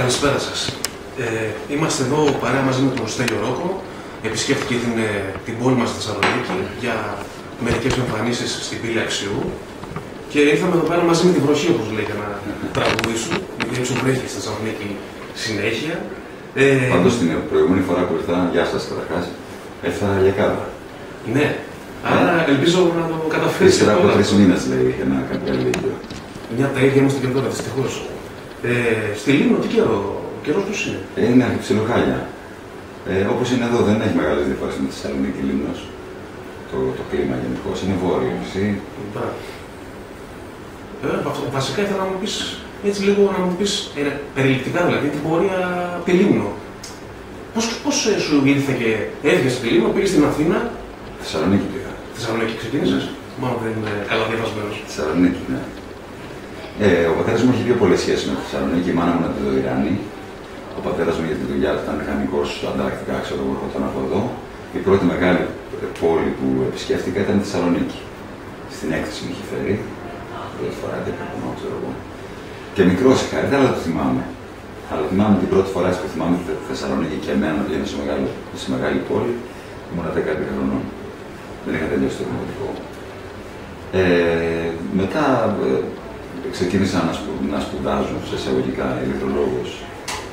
Καλησπέρα σας. Ε, είμαστε εδώ παρέα μαζί με τον Στέλιο Ρόκο. Επισκέφτηκε την, ε, την πόλη μας στη Θεσσαλονίκη για μερικές εμφανίσεις στην πύλη Αξιού. Και ήρθαμε εδώ πέρα μαζί με τη βροχή, όπως λέει, για να τραγουδήσουμε. Γιατί έξω βρέχει στη Θεσσαλονίκη συνέχεια. Ε, Πάντως την προηγούμενη φορά που ήρθα, γεια σας καταρχάς, έφερα λιακάδα. Ναι, Άρα ελπίζω να το καταφέρει. Ύστερα από τρεις μήνες λέει για να κάνει καλή Μια από τα ίδια είμαστε και τώρα, δυστυχώς. Ε, στη Λίμνο τι καιρό, ο καιρός πώς είναι; Ε, είναι ψιλοχάλια. Ε, Όπως είναι εδώ, δεν έχει μεγάλες διαφορές με τη Θεσσαλονίκη Λίμνος. Το, το κλίμα γενικώ είναι βόρειο νησί. Ε, βασικά ήθελα να μου πεις έτσι λίγο να μου πεις ε, περιληπτικά δηλαδή την πορεία από τη Λίμνο. Πώς ε, σου ήρθε και έφυγε στη Λίμνο, πήγες στην Αθήνα; Θεσσαλονίκη πήγα. Θεσσαλονίκη ξεκίνησες; Μάλλον δεν είναι καλά διαβασμένος. Θεσσαλονίκη, ναι. Ε, ο πατέρας μου έχει δύο πολλές σχέσεις με τη Θεσσαλονίκη. Η μάνα μου είναι το Ιράνη. Ο πατέρας μου για τη δουλειά του ήταν μηχανικός ανταλλακτικά, ξέρω εγώ, όταν από εδώ. Η πρώτη μεγάλη πόλη που επισκέφτηκα ήταν η Θεσσαλονίκη. Στην έκθεση μου είχε φέρει. Πρώτη φορά δεν προπονώ, ξέρω εγώ. Και μικρός είχα έρθει, αλλά το θυμάμαι. Αλλά θυμάμαι την πρώτη φορά που θυμάμαι τη Θεσσαλονίκη και εμένα να βγαίνω σε μεγάλη, σε μεγάλη πόλη. Ήμουν 10 χρονών. Δεν είχα τελειώσει το δημοτικό. Ε, μετά ε, ξεκίνησα να, σπου, να σπουδάζω σε εισαγωγικά ηλεκτρολόγος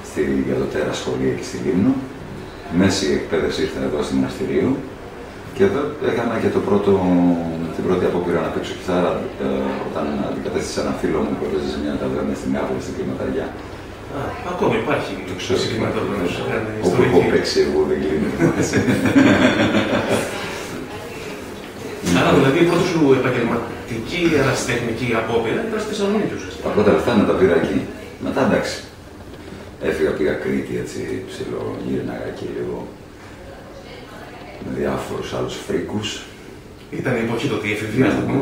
στη Γαδοτέρα Σχολή και στη Λίμνο. Μέση εκπαίδευση ήρθα εδώ στη Μοναστηρίου και εδώ έκανα και το πρώτο, την πρώτη απόπειρα να παίξω κιθάρα ε, όταν αντικατέστησα ένα φίλο μου που έπαιζε σε μια ταβέρνα στην Νεάπολη στην Κλιματαριά. Ακόμα υπάρχει το ξέρω Όπου έχω παίξει εγώ δεν κλείνει. Άρα δηλαδή η πρώτη σου επαγγελματική ερασιτεχνική απόπειρα ήταν στη Θεσσαλονίκη ουσιαστικά. Από τα λεφτά να τα πήρα εκεί. Μετά εντάξει. Έφυγα, πήγα Κρήτη, έτσι, ψηλό, γύρναγα εκεί λίγο. Με διάφορους άλλους φρίκους. Ήταν η εποχή τότε η εφηβεία, ναι, ναι.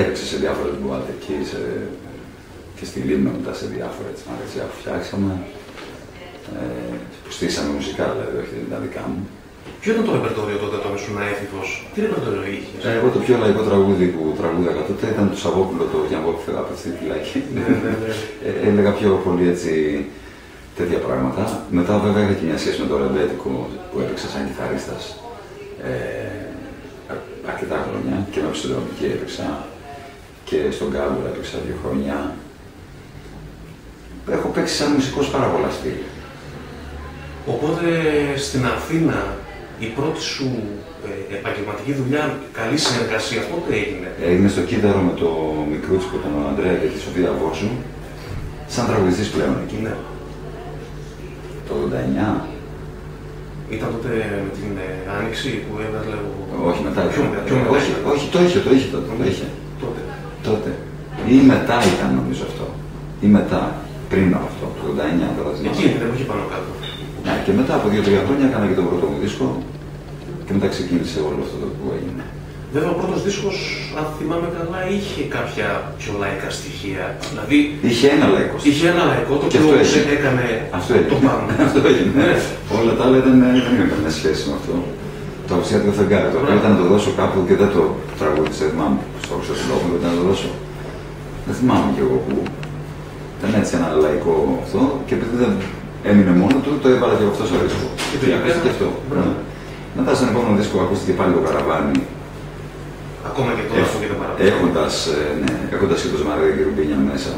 Έπαιξε σε διάφορες μπουάτες εκεί, σε... και στη Λίμνο μετά σε διάφορα έτσι, μαγαζιά που φτιάξαμε. Ε, που στήσαμε μουσικά δηλαδή, όχι δεν ήταν δικά μου. Ποιο ήταν το ρεπερτόριο τότε όταν ήσουν έφηβο, τι ρεπερτόριο είχες; Ε, εγώ το πιο λαϊκό τραγούδι που τραγούδαγα τότε ήταν το Σαββόπουλο το Για να φεύγα από αυτή τη φυλακή. Ναι, ναι, ναι. ε, έλεγα πιο πολύ έτσι τέτοια πράγματα. Μετά βέβαια είχα και μια σχέση με το ρεμπέτικο που έπαιξα σαν κιθαρίστας ε, αρκετά χρόνια και με ψηλοδρομική έπαιξα και στον Κάμπουρα έπαιξα δύο χρόνια. Έχω παίξει σαν μουσικός πάρα πολλά στήλια. Οπότε στην Αθήνα η πρώτη σου ε, επαγγελματική δουλειά, καλή συνεργασία, πότε έγινε; Έγινε στο Κίδαρο με το μικρούτσικο, τον Ανδρέα και τη Σοφία Βόσου, σαν τραγουδιστής πλέον εκεί. Ναι. Το 89. Ήταν τότε με την ε, Άνοιξη που έβαλε ο... Όχι, μετά. Πιο, μετά, πιο μετά; Όχι, όχι, το είχε, το είχε τότε. Το είχε. Τότε. τότε. Ή μετά ήταν νομίζω αυτό. Ή μετά. Πριν από αυτό, το 89 τώρα. Εκείνη την εποχή πάνω κάτω. Ναι, και μετά από δύο-τρία χρόνια έκανα και τον πρώτο μου δίσκο και μετά ξεκίνησε όλο αυτό το που έγινε. Βέβαια, ο πρώτος δίσκος, αν θυμάμαι καλά, είχε κάποια πιο λαϊκά στοιχεία. Δηλαδή, είχε ένα λαϊκό στοιχείο. Είχε ένα λαϊκό, το οποίο έκανε αυτό το πάνω. αυτό έγινε. Ναι. Όλα τα άλλα δεν είχαν καμία σχέση με αυτό. Το Αυστριακό φεγγάρι, το οποίο ήταν να το δώσω κάπου και δεν το τραγούδισα, θυμάμαι στο Χρυσοτηλόπουλο, ήταν να το δώσω. Δεν θυμάμαι κι εγώ που. Ήταν έτσι ένα λαϊκό αυτό και επειδή δεν έμεινε μόνο του, το έβαλα και αυτός στο δίσκο. Και το και αυτό. Μετά στον επόμενο δίσκο ακούστηκε πάλι το καραβάνι. Ακόμα και τώρα αυτό και το παραπάνω. Έχοντας ε, ναι, έχοντας και το Ζμαρέδι και Ρουμπίνια μέσα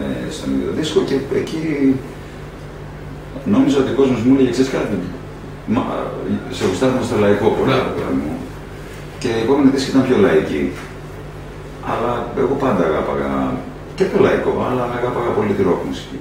ε, στον ίδιο δίσκο και εκεί νόμιζα ότι ο κόσμος μου έλεγε ξέρεις κάτι. Μα, σε γουστάρουμε στο λαϊκό πολύ. μου. Και η επόμενη δίσκη ήταν πιο λαϊκή. Αλλά εγώ πάντα αγάπαγα και το λαϊκό, αλλά αγάπαγα πολύ τη ροκ μουσική.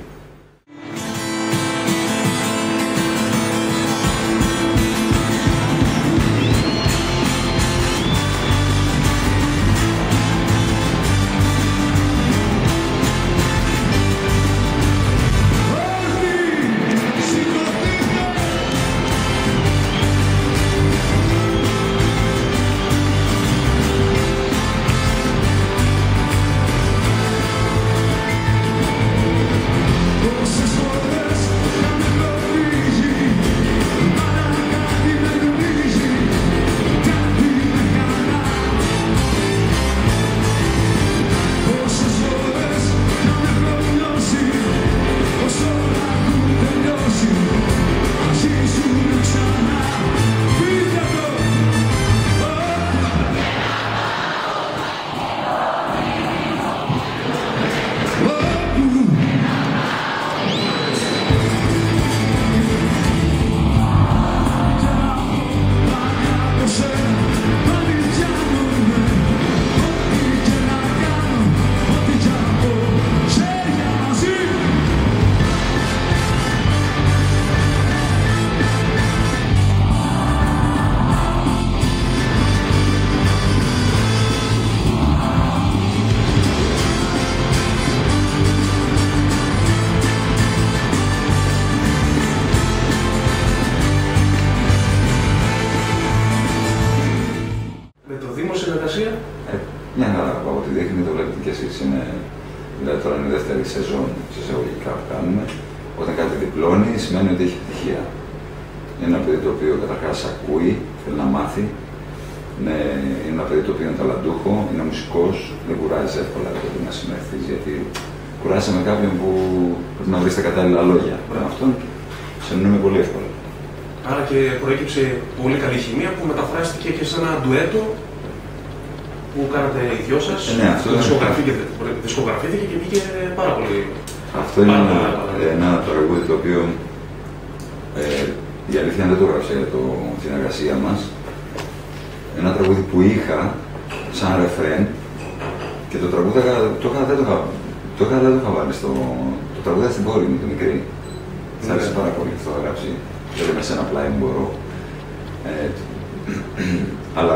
συνεργασία; Ε, ναι, μια χαρά από ό,τι δείχνει το βλέπετε κι εσείς. Είναι, δηλαδή τώρα είναι η δεύτερη σεζόν συσσαγωγικά που κάνουμε. Όταν κάτι διπλώνει σημαίνει ότι έχει επιτυχία. Είναι ένα παιδί το οποίο καταρχάς ακούει, θέλει να μάθει. Είναι, είναι ένα παιδί το οποίο είναι ταλαντούχο, είναι μουσικός, δεν κουράζει εύκολα το να συνεχθεί γιατί κουράσαμε με κάποιον που πρέπει να βρεις τα κατάλληλα λόγια. Με αυτόν συνεννοούμε πολύ εύκολα. Άρα και προέκυψε πολύ καλή χημεία που μεταφράστηκε και σε ένα ντουέτο που κάνατε οι δυο σας. Ε, ναι, αυτό δισκογραφήθηκε και βγήκε πάρα πολύ. Αυτό είναι ένα, ένα τραγούδι το οποίο ε, η αλήθεια δεν το έγραψε για το, την εργασία μας. Ένα τραγούδι που είχα σαν ρεφρέν και το τραγούδι το, είχα, δεν το είχα, το είχα, δεν το είχα βάλει στο. Το τραγούδι στην πόλη μου, το μικρή. Τη άρεσε πάρα πολύ αυτό το γράψει. Δηλαδή με σένα πλάι μου μπορώ. Ε, αλλά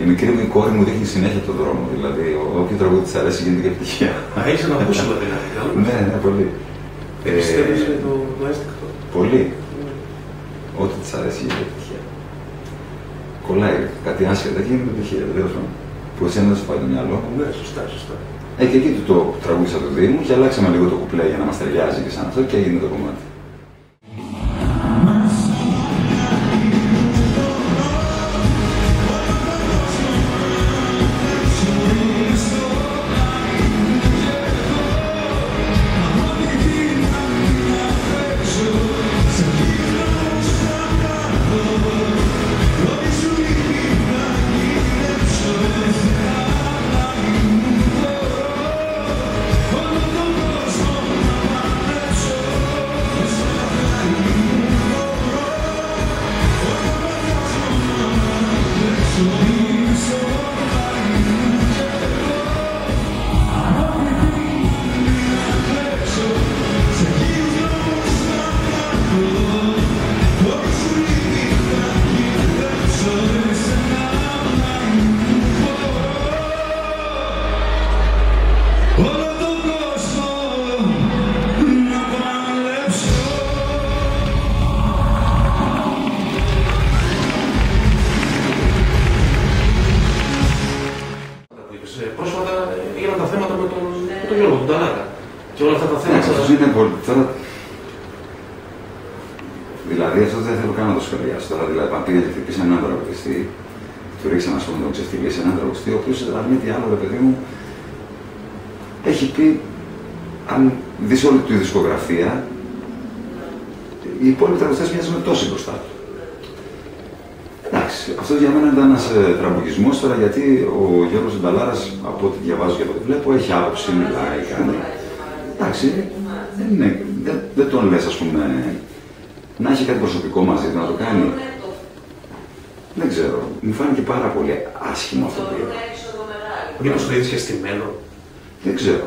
η μικρή μου η κόρη μου δείχνει συνέχεια τον δρόμο. Δηλαδή, όποιο τραγούδι της αρέσει γίνεται και επιτυχία. Α, έχει ένα ακούσιμο δηλαδή. ναι, ναι, πολύ. Ε, Πιστεύεις το, το αίσθηκτο. Πολύ. Ό,τι της αρέσει γίνεται επιτυχία. Κολλάει κάτι άσχετο και γίνεται επιτυχία. Τέλος Που εσένα δεν σου πάει το μυαλό. Ναι, σωστά, σωστά. Ε, και εκεί του το τραγούδισα του Δήμου και αλλάξαμε λίγο το κουπλέ για να μας ταιριάζει και σαν αυτό και έγινε το κομμάτι. όλη τη δισκογραφία, οι υπόλοιποι τραγουδιστές μοιάζουν τόσο μπροστά του. Εντάξει, αυτό για μένα ήταν ένας ε, τραμπουκισμό τώρα γιατί ο Γιώργος Νταλάρα, από ό,τι διαβάζω και από ό,τι βλέπω, έχει άποψη, μιλάει, κάνει. Εντάξει, δεν, είναι, δεν, δεν τον ας πούμε, να έχει κάτι προσωπικό μαζί του, να το κάνει. Δεν ξέρω, μου φάνηκε πάρα πολύ άσχημο αυτό που είπα. Μήπως το είδε και στημένο. Δεν ξέρω.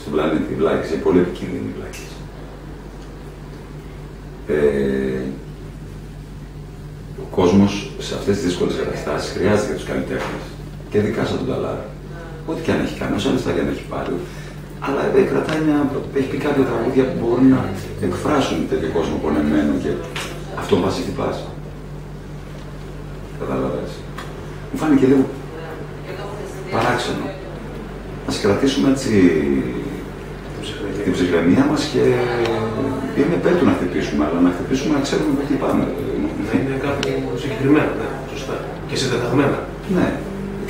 στον πλανήτη. Οι βλάκες είναι πολύ επικίνδυνοι οι βλάκες. Ε, ο κόσμος σε αυτές τις δύσκολες καταστάσεις χρειάζεται τους καλλιτέχνες. Και ειδικά σαν τον Ταλάρα. Ό,τι και αν έχει κάνει, όσα λεφτά και αν έχει πάρει, αλλά εδώ κρατάει μια, έχει πει κάποια τραγούδια που μπορούν να εκφράσουν τέτοιο κόσμο πονεμένο και αυτό μας χτυπάς. Κατάλαβες. Μου φάνηκε λίγο παράξενο. Να κρατήσουμε έτσι την ψυχραιμία μας και είναι πέτου να χτυπήσουμε, αλλά να χτυπήσουμε να ξέρουμε πού χτυπάμε. Να είναι κάτι συγκεκριμένο, ναι, σωστά. Και συντεταγμένα. Ναι.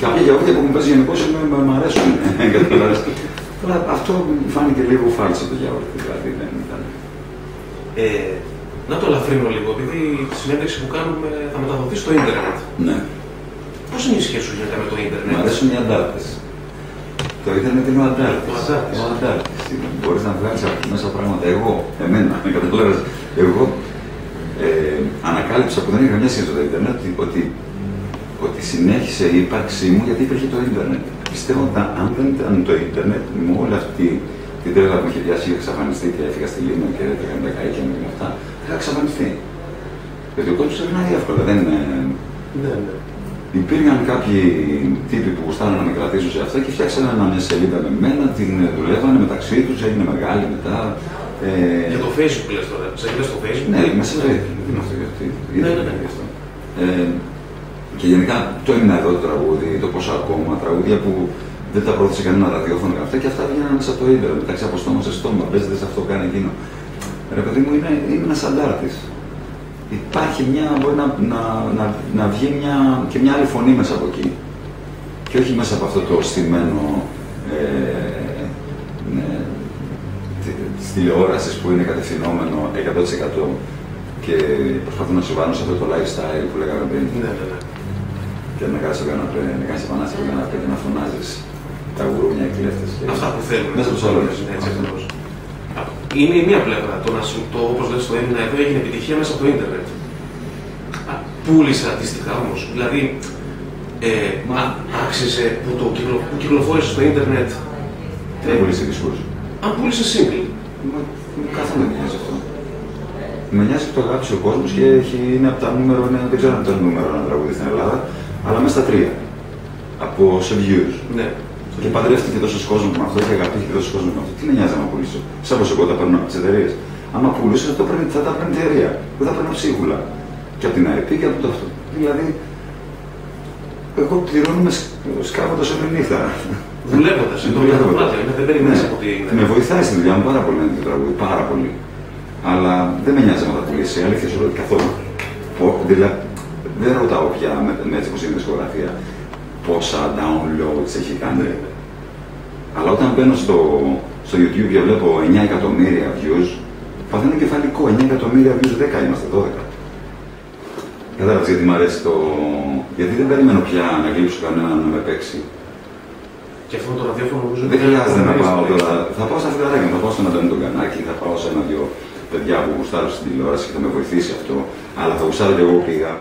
Κάποια γιαούρτια που μου παίζει γενικώς μου αρέσουν. Αλλά αυτό μου φάνηκε λίγο φάλσο το γιαούρτι, δηλαδή δεν ήταν. Ε, να το ελαφρύνω λίγο, επειδή τη συνέντευξη που κάνουμε θα μεταδοθεί στο ίντερνετ. Ναι. Πώς είναι η σχέση σου γενικά με το ίντερνετ; Μου αρέσουν οι αντάρτες. Το ίντερνετ είναι ο αντάρτη. Ο αντάρτη. Μπορείς να βγάλεις μέσα πράγματα. Εγώ, εμένα, με καταλάβει. Εγώ ε, ανακάλυψα που δεν είχα μια σχέση με το ίντερνετ ότι, ότι συνέχισε η ύπαρξή μου γιατί υπήρχε το ίντερνετ. πιστεύω ότι αν δεν ήταν το ίντερνετ, με όλη αυτή την τρέλα που είχε διάσει, είχα εξαφανιστεί και έφυγα στη Λίμνο και έκανα τα καίκια μου και αυτά, είχα εξαφανιστεί. Γιατί ο κόσμος ξεχνάει εύκολα. Δεν είναι... Ναι, ναι. Υπήρχαν κάποιοι τύποι που γουστάραν να με κρατήσουν σε αυτά και φτιάξαν μια σελίδα με μένα, την δουλεύανε μεταξύ τους, έγινε μεγάλη μετά. Ε... Για το Facebook λες τώρα, σελίδα στο Facebook; Ναι, μέσα στο Facebook. Δεν είναι αυτό γιατί. Ναι, ναι, ναι. Ε, και γενικά το έμεινα εδώ το τραγούδι, το πόσο ακόμα, τραγούδια που δεν τα πρόθεσε κανένα ραδιόφωνο και αυτά και αυτά βγαίνουν μέσα από το ίντερνετ, μεταξύ από στόμα σε στόμα. Παίζετε σε αυτό, κάνει εκείνο. Ρε παιδί μου, είναι, είναι ένας αντάρτης. Υπάρχει μια, μπορεί να, να, να, να βγει μια, και μια άλλη φωνή μέσα από εκεί. Και όχι μέσα από αυτό το στημένο ε, ναι, τη τηλεόρασης που είναι κατευθυνόμενο 100% και προσπαθούν να σου βάλουν σε αυτό το lifestyle που λέγαμε πριν. Ναι, ναι, ναι. Και να κάνεις το καναπέ, να κάνεις επανάσταση στο καναπέ και να φωνάζεις τα γουρούνια και κλέφτες. Αυτά που θέλουν. Μέσα από τους άλλους. Έτσι ακριβώς. Είναι η μία πλευρά. Το, να σου- το όπως λες το έμεινα εδώ έγινε επιτυχία μέσα από το ίντερνετ. Α, Πούλησε αντίστοιχα όμως. Δηλαδή, ε, Μα- α- άξιζε που, το κυκλο, που κυκλοφόρησε στο ίντερνετ. Δεν μπορεί να δυσκούς. Αν πούλησε single. Καθόλου δεν με νοιάζει αυτό. Με νοιάζει που το αγάπησε ο κόσμος και έχει, είναι από τα νούμερο, είναι, δεν ξέρω αν ήταν νούμερο ένα τραγούδι στην Ελλάδα, αλλά μέσα στα τρία. Από σε views. Ναι. Και παντρεύτηκε τόσος κόσμος με αυτό και αγαπήθηκε τόσος κόσμος με αυτό. Τι με νοιάζει να πουλήσω; Σαν πως εγώ τα παίρνω από τις εταιρείες. Άμα πουλήσω θα, το παίρνει, θα τα παίρνει η εταιρεία. Δεν θα παίρνω ψίχουλα. Και από την ΑΕΠ και από το αυτό. Δηλαδή, εγώ πληρώνω με σκάβοντας όλη νύχτα. Δουλεύοντας. Είναι το Δουλεύοντας. κομμάτι. Είναι, δεν περιμένεις Ναι. από ότι είναι. Με βοηθάει στη δουλειά μου πάρα πολύ να το τραγούδι, πάρα πολύ. Αλλά δεν με νοιάζει να τα πουλήσει, η αλήθεια σου λέω καθόλου. Πο- Δηλαδή, δεν ρωτάω πια με, με έτσι πως είναι η δισκογραφία πόσα downloads έχει κάνει. Ναι. Αλλά όταν μπαίνω στο, στο YouTube και βλέπω 9 εκατομμύρια views, παθαίνω κεφαλικό. 9 εκατομμύρια views, 10 είμαστε, 12. Κατάλαβες γιατί μου αρέσει το... Γιατί δεν περιμένω πια να γλύψω κανέναν να με παίξει. Και αυτό το ραδιόφωνο νομίζω. Δεν χρειάζεται να είναι πάω στο τώρα. Θα πάω στα φιλαράκια μου, θα πάω στον Αντώνη τον Κανάκη, θα πάω σε ένα-δυο παιδιά που γουστάρουν στην τηλεόραση και θα με βοηθήσει αυτό. Αλλά θα γουστάρω και εγώ που πήγα.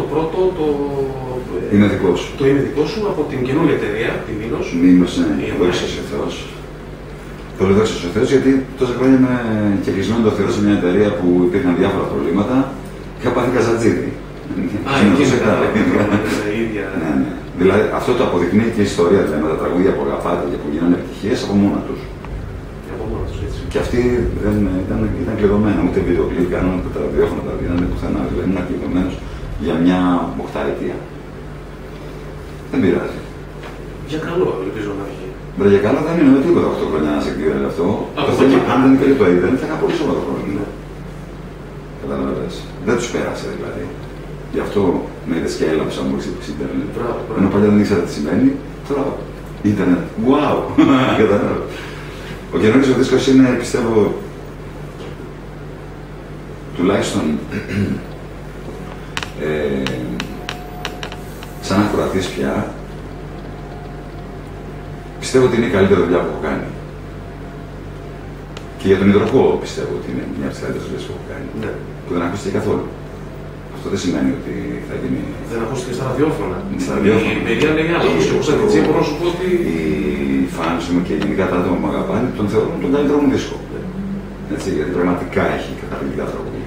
Το πρώτο, το, ε, Είναι δικό σου. το είναι δικό σου από την καινούργια εταιρεία, τη Μήνος. Μήνος, ναι, Η δόξα Αμάη. σε Θεός. Το λέω δόξα σε Θεός γιατί τόσα χρόνια είμαι και κλεισμένο το Θεό σε μια εταιρεία που υπήρχαν διάφορα προβλήματα. Είχα πάθει καζατζίδι. Α, εκεί σε κατάλαβα. η ίδια. Ναι, ναι. Δηλαδή αυτό το αποδεικνύει και η ιστορία δηλαδή, με τα τραγούδια που αγαπάτε και που γίνανε επιτυχίες από μόνα τους. Από μόνο τους, έτσι. Και αυτοί δεν, ήταν, ήταν κλειδωμένα, ούτε βίντεο κλειπ κάνανε, ούτε τα ραδιόφωνα τα δίνανε πουθενά. Δηλαδή ήμουν κλειδωμένος για μια οχταετία. Δεν πειράζει. Για καλό, ελπίζω να βγει. Βέβαια για καλά δεν είναι με τίποτα 8 χρόνια να σε εκδίδει αυτό. Από Το εδώ θέμα, και αν δεν υπήρχε το ίντερνετ, θα είχα πολύ σοβαρό πρόβλημα. Ναι. Κατάλαβες. Δεν τους πέρασε δηλαδή. Γι' αυτό με είδες και έλαψα μόλι είπε ίντερνετ. Μπράβο, μπράβο. Ενώ παλιά δεν ήξερα τι σημαίνει, τώρα ίντερνετ. Wow! Κατάλαβες. Ο καινούργιος ο δίσκος είναι, πιστεύω, τουλάχιστον ε, σαν ακροατής πια, πιστεύω ότι είναι η καλύτερη δουλειά που έχω κάνει. Και για τον υδροχό πιστεύω ότι είναι μια από τις καλύτερες δουλειές που έχω κάνει. Ναι. Που δεν ακούστηκε καθόλου. Αυτό δεν σημαίνει ότι θα γίνει. Δεν ακούστηκε στα ραδιόφωνα. Στα ραδιόφωνα. Η παιδιά λέει άλλο. Και εγώ σαν DJ μπορώ να σου πω ότι. Οι φάνοι μου και γενικά τα άτομα που με αγαπάνε τον θεωρούν τον καλύτερο μου δίσκο. Έτσι, γιατί πραγματικά έχει καταπληκτικά τραγούδια.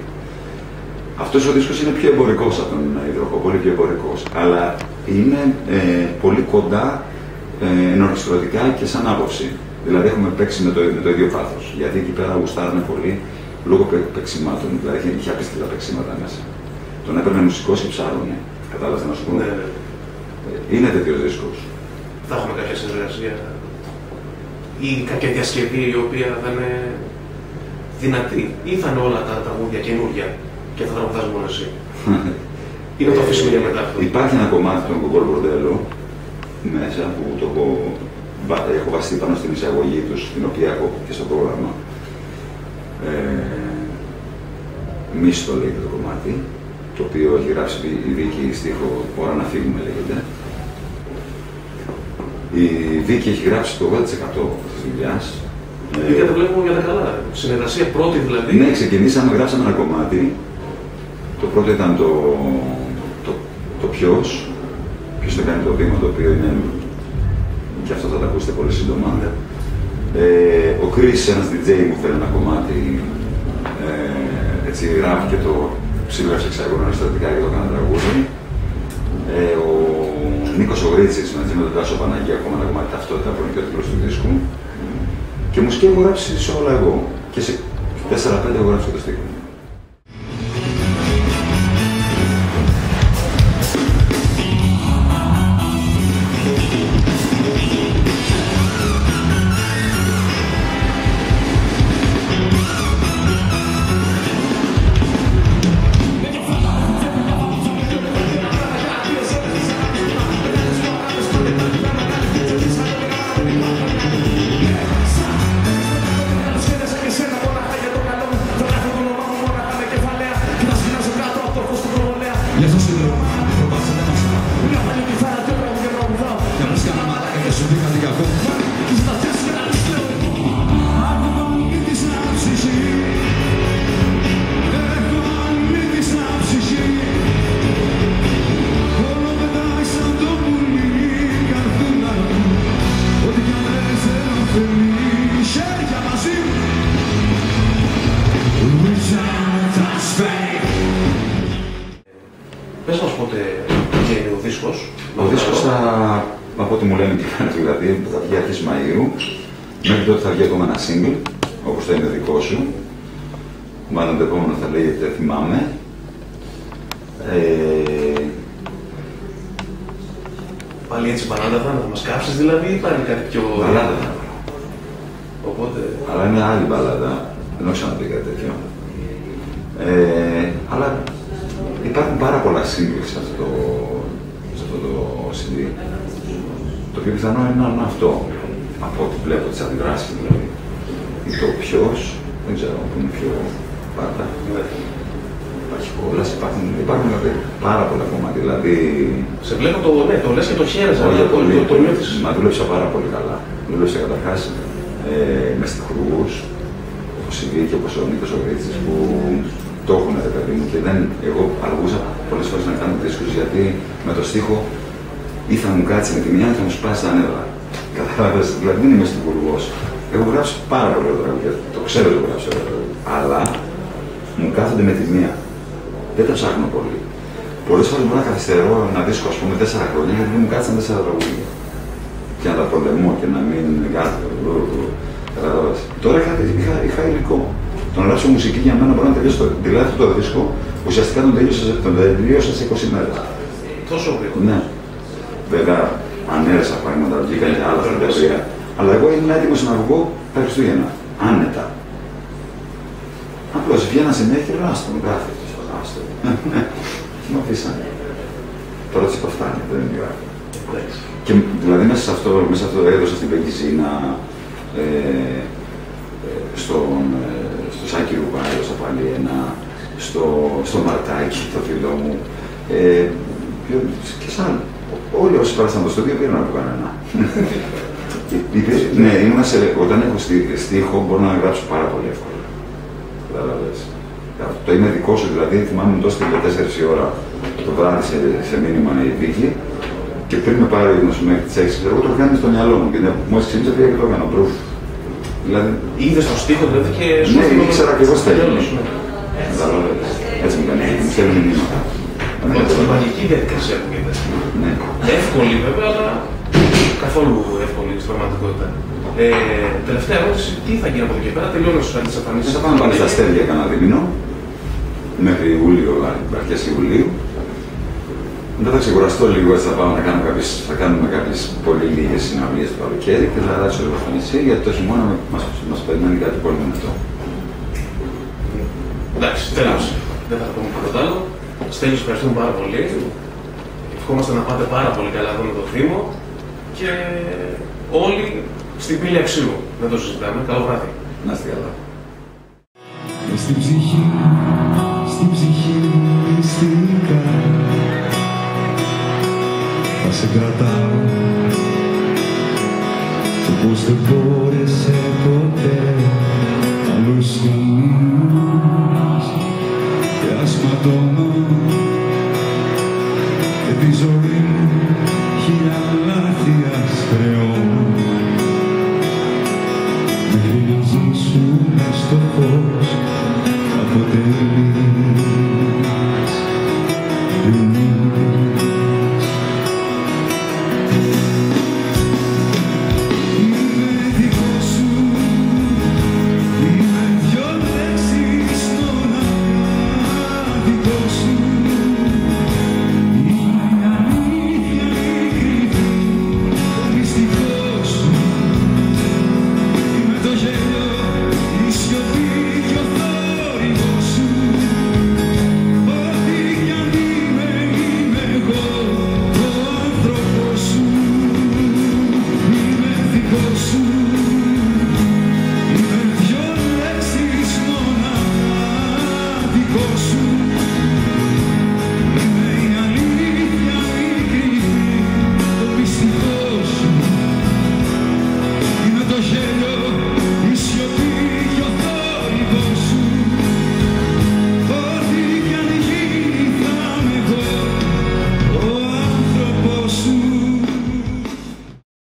Αυτός ο δίσκος είναι πιο εμπορικός από τον Ιδροχό, πολύ πιο εμπορικός. Αλλά είναι ε, πολύ κοντά ε, ενορχιστρωτικά και σαν άποψη. Δηλαδή έχουμε παίξει με το, με το ίδιο πάθος. Γιατί εκεί πέρα γουστάρουν πολύ λόγω παι- παίξημάτων. Δηλαδή είχε, είχε απίστευτα παίξηματα μέσα. Τον έπαιρνε μουσικός και ψάρουνε. Κατάλαβες να σου πω; Ναι, ναι. Ε, Είναι τέτοιος δίσκος. Θα έχουμε κάποια συνεργασία ή κάποια διασκευή η οποία θα είναι δυνατή ή θα είναι όλα τα τραγούδια καινούργια και θα τραγουδάς μόνο εσύ. Ή να το αφήσουμε για μετά αυτό. Υπάρχει ένα κομμάτι του Κοκόλ Μπορντέλο μέσα που το έχω, βα- έχω βασιστεί πάνω στην εισαγωγή του, την οποία έχω και στο πρόγραμμα. Ε, Μίστο λέγεται το κομμάτι, το οποίο έχει γράψει η Βίκη στίχο «Ώρα να φύγουμε» λέγεται. Η Βίκη έχει γράψει το 80% της δουλειάς. Ε, Ή τα βλέπουμε για τα καλά. Συνεργασία πρώτη δηλαδή. ναι, ξεκινήσαμε, γράψαμε ένα κομμάτι. Το πρώτο ήταν το, το, το ποιος, ποιος θα κάνει το βήμα, το οποίο είναι, και αυτό θα το ακούσετε πολύ σύντομα. Ναι. Ε, ο Chris, ένας DJ μου θέλει ένα κομμάτι, ε, έτσι ραπ και το ψήλωσε εξαγωνά στρατικά και το έκανα τραγούδι. Ε, ο Νίκος ο Γρίτσης μαζί με τον Τάσο Παναγία, ακόμα ένα κομμάτι ταυτότητα που είναι και ο τίτλος του δίσκου. Και μουσική έχω γράψει σε όλα εγώ. Και σε 4-5 έχω γράψει και το στίχο. Μέχρι τότε θα βγει ακόμα ένα single, όπως θα είναι δικό σου. Μάλλον το επόμενο θα λέγεται Θυμάμαι. Ε, Πάλι έτσι μπαλάντα θα είναι, θα μας κάψεις δηλαδή ή πάλι κάτι πιο... μπαλάδα. Οπότε... Αλλά είναι άλλη μπαλάδα. Δεν έχω ξαναπεί κάτι τέτοιο. Ε, αλλά υπάρχουν πάρα πολλά singles σε αυτό το, σε αυτό το CD. Το πιο πιθανό είναι να είναι αυτό. Από ό,τι βλέπω τις αντιδράσεις δηλαδή. Ή το ποιος, δεν ξέρω που είναι πιο πάρτα. Υπάρχει κόλλας, υπάρχουν, υπάρχουν πάρα πολλά κομμάτια. Δηλαδή, Σε βλέπω το, ναι, το λες και το χαίρεσαι, όχι αλλά το, πολύ, το, το νιώθεις. Μα δούλεψα πάρα πολύ καλά. Δούλεψα καταρχάς ε, μες στιχουργού, όπως η Βίκη, όπως ο Νίκος ο Γρίτσης, που το έχουν ρε παιδί μου και δεν, εγώ αργούσα πολλές φορές να κάνω δίσκους γιατί με το στίχο ή θα μου κάτσεις με τη μια ή θα μου σπάσεις τα νεύρα. Κατάλαβες, δηλαδή δεν είμαι στιχουργός. Έχω γράψει πάρα πολλά τραγούδια, το ξέρω ότι έχω γράψει όλα τα τραγούδια. Αλλά μου κάθονται με τη μία. Δεν τα ψάχνω πολύ. Πολλές φορές μπορώ να καθυστερώ ένα δίσκο, ας πούμε, τέσσερα χρόνια γιατί δεν μου κάτσαν τέσσερα τραγούδια. Και να τα πολεμώ και να μην κάθεται. Κατάλαβες. Τώρα είχα, είχα, είχα υλικό. Το να γράψω μουσική για μένα μπορεί να τελειώσει το, δηλαδή αυτό το δίσκο. Ουσιαστικά τον τελείωσα, σε- τον τελείωσα σε 20 μέρες. Τόσο γρήγορα. Ναι. Βέβαια, ανέρεσα πράγματα, βγήκαν και άλλα στα τελεία. Αλλά εγώ ήμουν έτοιμος να βγω τα Χριστούγεννα. Άνετα. Απλώς βγαίνα συνέχεια και λέω άστο, μου γράφει. Άστο. Μου αφήσανε. Τώρα της είπα φτάνει, δεν είναι γράφει. Εντάξει. Και δηλαδή μέσα σε αυτό, μέσα σε αυτό έδωσα στην Πεγκυζίνα, ε, ε, στον, ε, στο Σάκη Ρουβά έδωσα πάλι ένα, στο, στο Μαρτάκι, το φίλο μου, ε, και- και σαν όλοι όσοι πέρασαν το στούντιο πήραν από κανένα. Υπήρχε- ναι, ήμουν σε, όταν έχω στί, στίχο μπορώ να γράψω πάρα πολύ εύκολα. Κατάλαβες. Το είμαι δικό σου, δηλαδή θυμάμαι τόσο την 4 η ώρα το βράδυ σε, σε μήνυμα η δίκη και πριν με πάρει να σου μέχρι τις 6, εγώ το κάνω στο μυαλό μου. Και μόλις ξύπνησα πήγα και το έκανα. Προύφ. Δηλαδή... Είδες τον στίχο δηλαδή και σου Ναι, ήξερα και εγώ στέλνω. Τέλος, ναι. Καταλάβες. Έτσι μου κάνει. Μου στέλνει μηνύματα. Ότι η μαγική διαδικασία που είδε. Ναι. Εύκολη βέβαια, αλλά καθόλου εύκολη στην πραγματικότητα. Ε, τελευταία ερώτηση, τι θα γίνει από εδώ και πέρα, τελειώνω σου τι εμφανίσει. Θα πάμε πάλι στα αστέρια κανένα δίμηνο, μέχρι Ιούλιο, αρχές Ιουλίου. Μετά θα ξεκουραστώ λίγο, έτσι θα, πάμε να κάνουμε κάποιες, θα κάνουμε κάποιες πολύ λίγες συναυλίες το καλοκαίρι και θα αλλάξω λίγο στο νησί, γιατί το χειμώνα μας, μας περιμένει κάτι πολύ δυνατό. Εντάξει, τέλος. Δεν θα πούμε τίποτα άλλο. Στέλιος, ευχαριστούμε πάρα πολύ. Ευχόμαστε να πάτε πάρα πολύ καλά εδώ με το Δήμο και όλοι στην πύλη αξίου. Δεν το συζητάμε. Καλό βράδυ. Να είστε καλά. Μες στην ψυχή, στην ψυχή μου μυστικά Θα σε κρατάω Το πως δεν μπόρεσε